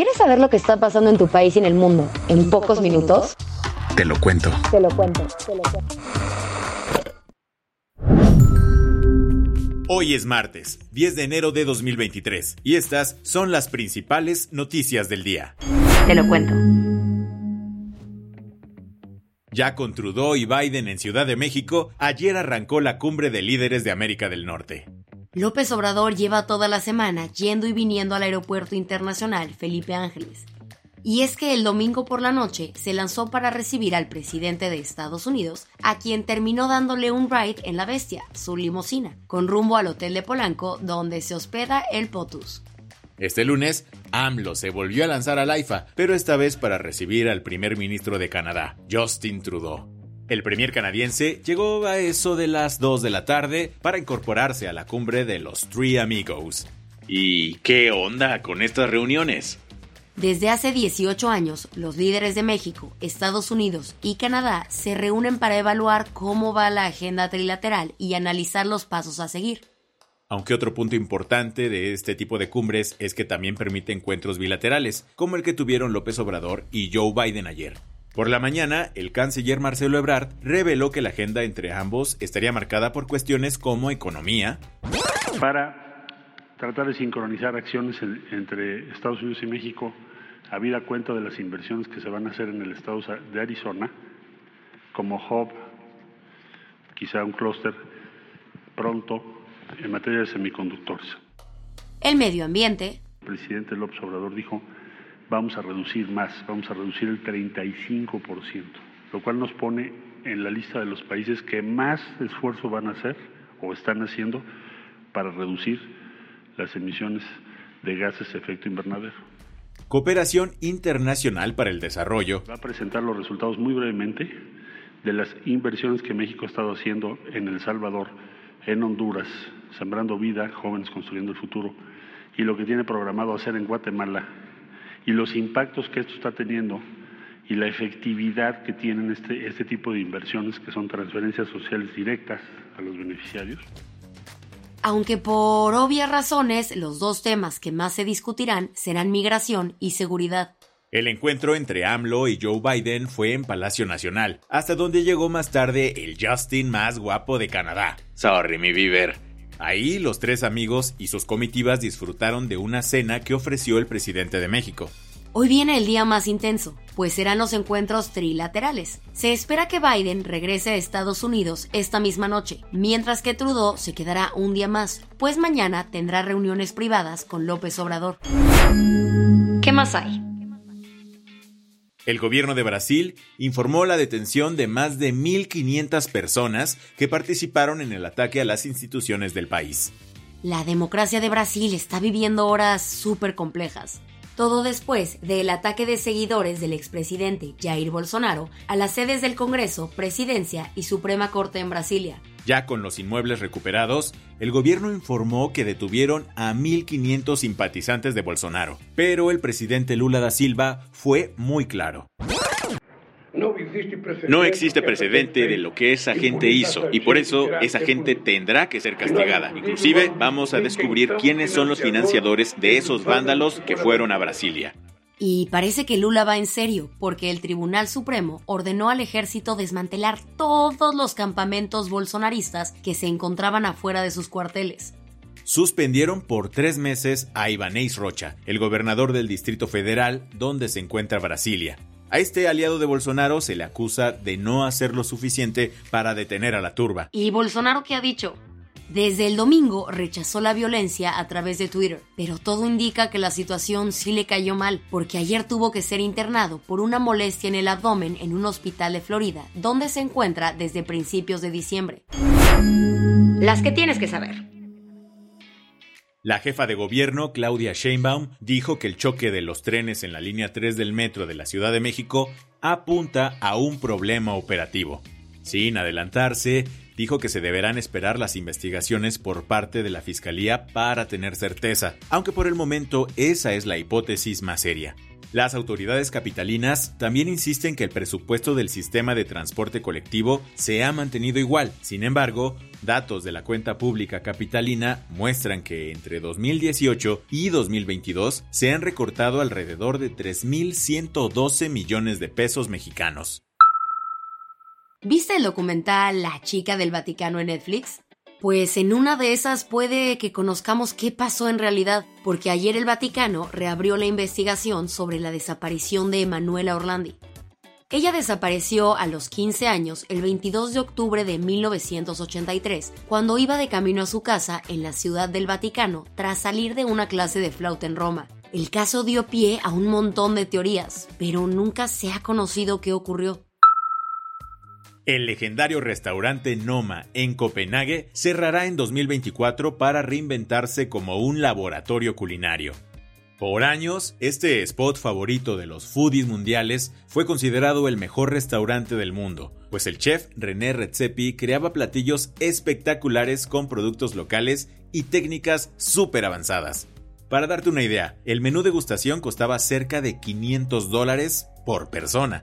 ¿Quieres saber lo que está pasando en tu país y en el mundo en pocos minutos? Te lo cuento. Te lo cuento. Te lo cuento. Hoy es martes, 10 de enero de 2023, y estas son las principales noticias del día. Te lo cuento. Ya con Trudeau y Biden en Ciudad de México, ayer arrancó la cumbre de líderes de América del Norte. López Obrador lleva toda la semana yendo y viniendo al aeropuerto internacional Felipe Ángeles. Y es que el domingo por la noche se lanzó para recibir al presidente de Estados Unidos, a quien terminó dándole un ride en la bestia, su limusina, con rumbo al hotel de Polanco, donde se hospeda el POTUS. Este lunes, AMLO se volvió a lanzar al AIFA, pero esta vez para recibir al primer ministro de Canadá, Justin Trudeau. El premier canadiense llegó a eso de las 2 de la tarde para incorporarse a la cumbre de los Three Amigos. ¿Y qué onda con estas reuniones? Desde hace 18 años, los líderes de México, Estados Unidos y Canadá se reúnen para evaluar cómo va la agenda trilateral y analizar los pasos a seguir. Aunque otro punto importante de este tipo de cumbres es que también permite encuentros bilaterales, como el que tuvieron López Obrador y Joe Biden ayer. Por la mañana, el canciller Marcelo Ebrard reveló que la agenda entre ambos estaría marcada por cuestiones como economía, para tratar de sincronizar acciones en- entre Estados Unidos y México, habida cuenta de las inversiones que se van a hacer en el estado de Arizona, como hub, quizá un clúster pronto en materia de semiconductores. El medio ambiente, El presidente López Obrador dijo, vamos a reducir más, vamos a reducir el 35%, lo cual nos pone en la lista de los países que más esfuerzo van a hacer o están haciendo para reducir las emisiones de gases de efecto invernadero. Cooperación Internacional para el Desarrollo, Va a presentar los resultados muy brevemente de las inversiones que México ha estado haciendo en El Salvador, en Honduras, sembrando vida, jóvenes construyendo el futuro, y lo que tiene programado hacer en Guatemala, y los impactos que esto está teniendo y la efectividad que tienen este, este tipo de inversiones, que son transferencias sociales directas a los beneficiarios. aunque por obvias razones los dos temas que más se discutirán serán migración y seguridad. El encuentro entre AMLO y Joe Biden fue en Palacio Nacional, hasta donde llegó más tarde el Justin más guapo de Canadá. Sorry, mi Bieber. Ahí los tres amigos y sus comitivas disfrutaron de una cena que ofreció el presidente de México. Hoy viene el día más intenso, pues serán los encuentros trilaterales. Se espera que Biden regrese a Estados Unidos esta misma noche, mientras que Trudeau se quedará un día más, pues mañana tendrá reuniones privadas con López Obrador. ¿Qué más hay? El gobierno de Brasil informó la detención de más de 1.500 personas que participaron en el ataque a las instituciones del país. La democracia de Brasil está viviendo horas súper complejas. Todo después del ataque de seguidores del expresidente Jair Bolsonaro a las sedes del Congreso, Presidencia y Suprema Corte en Brasilia. Ya con los inmuebles recuperados, el gobierno informó que detuvieron a 1.500 simpatizantes de Bolsonaro. Pero el presidente Lula da Silva fue muy claro. No existe precedente de lo que esa gente hizo y por eso esa gente tendrá que ser castigada. Inclusive vamos a descubrir quiénes son los financiadores de esos vándalos que fueron a Brasilia. Y parece que Lula va en serio, porque el Tribunal Supremo ordenó al ejército desmantelar todos los campamentos bolsonaristas que se encontraban afuera de sus cuarteles. Suspendieron por tres meses a Ibanez Rocha, el gobernador del Distrito Federal donde se encuentra Brasilia. A este aliado de Bolsonaro se le acusa de no hacer lo suficiente para detener a la turba. ¿Y Bolsonaro qué ha dicho? Desde el domingo rechazó la violencia a través de Twitter, pero todo indica que la situación sí le cayó mal, porque ayer tuvo que ser internado por una molestia en el abdomen en un hospital de Florida, donde se encuentra desde principios de diciembre. Las que tienes que saber. La jefa de gobierno, Claudia Sheinbaum, dijo que el choque de los trenes en la línea 3 del metro de la Ciudad de México apunta a un problema operativo. Sin adelantarse, dijo que se deberán esperar las investigaciones por parte de la Fiscalía para tener certeza, aunque por el momento esa es la hipótesis más seria. Las autoridades capitalinas también insisten que el presupuesto del sistema de transporte colectivo se ha mantenido igual. Sin embargo, datos de la cuenta pública capitalina muestran que entre 2018 y 2022 se han recortado alrededor de 3.112 millones de pesos mexicanos. ¿Viste el documental La chica del Vaticano en Netflix? Pues en una de esas puede que conozcamos qué pasó en realidad, porque ayer el Vaticano reabrió la investigación sobre la desaparición de Emanuela Orlandi. Ella desapareció a los 15 años el 22 de octubre de 1983, cuando iba de camino a su casa en la Ciudad del Vaticano tras salir de una clase de flauta en Roma. El caso dio pie a un montón de teorías, pero nunca se ha conocido qué ocurrió. El legendario restaurante Noma en Copenhague cerrará en 2024 para reinventarse como un laboratorio culinario. Por años, este spot favorito de los foodies mundiales fue considerado el mejor restaurante del mundo, pues el chef René Redzepi creaba platillos espectaculares con productos locales y técnicas súper avanzadas. Para darte una idea, el menú degustación costaba cerca de 500 dólares por persona,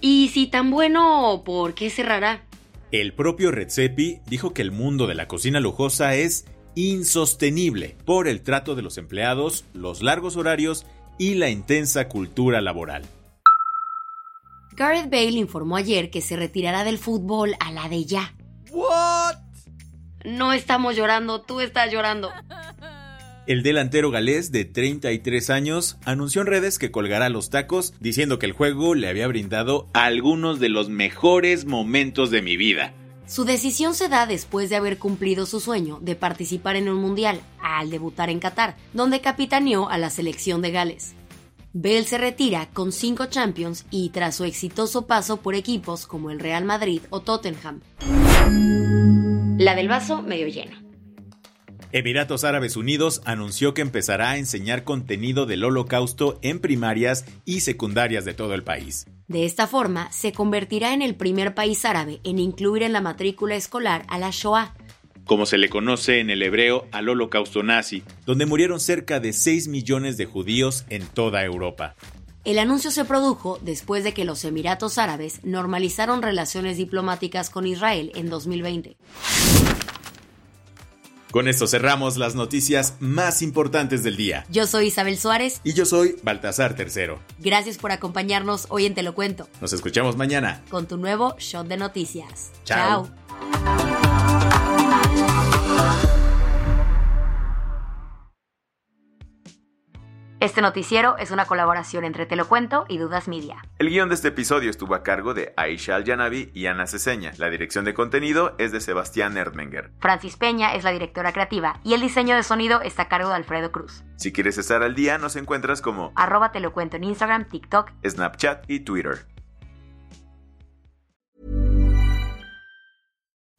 y si tan bueno, ¿por qué cerrará? El propio Redzepi dijo que el mundo de la cocina lujosa es insostenible por el trato de los empleados, los largos horarios y la intensa cultura laboral. Gareth Bale informó ayer que se retirará del fútbol a la de ya. ¿What? No estamos llorando, tú estás llorando. El delantero galés de 33 años anunció en redes que colgará los tacos diciendo que el juego le había brindado algunos de los mejores momentos de mi vida. Su decisión se da después de haber cumplido su sueño de participar en un mundial al debutar en Qatar, donde capitaneó a la selección de Gales. Bale se retira con cinco Champions y tras su exitoso paso por equipos como el Real Madrid o Tottenham. La del vaso medio lleno. Emiratos Árabes Unidos anunció que empezará a enseñar contenido del holocausto en primarias y secundarias de todo el país. De esta forma, se convertirá en el primer país árabe en incluir en la matrícula escolar a la Shoah, como se le conoce en el hebreo al holocausto nazi, donde murieron cerca de 6 millones de judíos en toda Europa. El anuncio se produjo después de que los Emiratos Árabes normalizaron relaciones diplomáticas con Israel en 2020. Con esto cerramos las noticias más importantes del día. Yo soy Isabel Suárez. Y yo soy Baltasar Tercero. Gracias por acompañarnos hoy en Te lo cuento. Nos escuchamos mañana. Con tu nuevo shot de noticias. Chao. Este noticiero es una colaboración entre Te lo cuento y Dudas Media. El guion de este episodio estuvo a cargo de Aisha Al-Yanabi y Ana Ceseña. La dirección de contenido es de Sebastián Erdmenger. Francis Peña es la directora creativa y el diseño de sonido está a cargo de Alfredo Cruz. Si quieres estar al día, nos encuentras como arroba Te lo cuento en Instagram, TikTok, Snapchat y Twitter.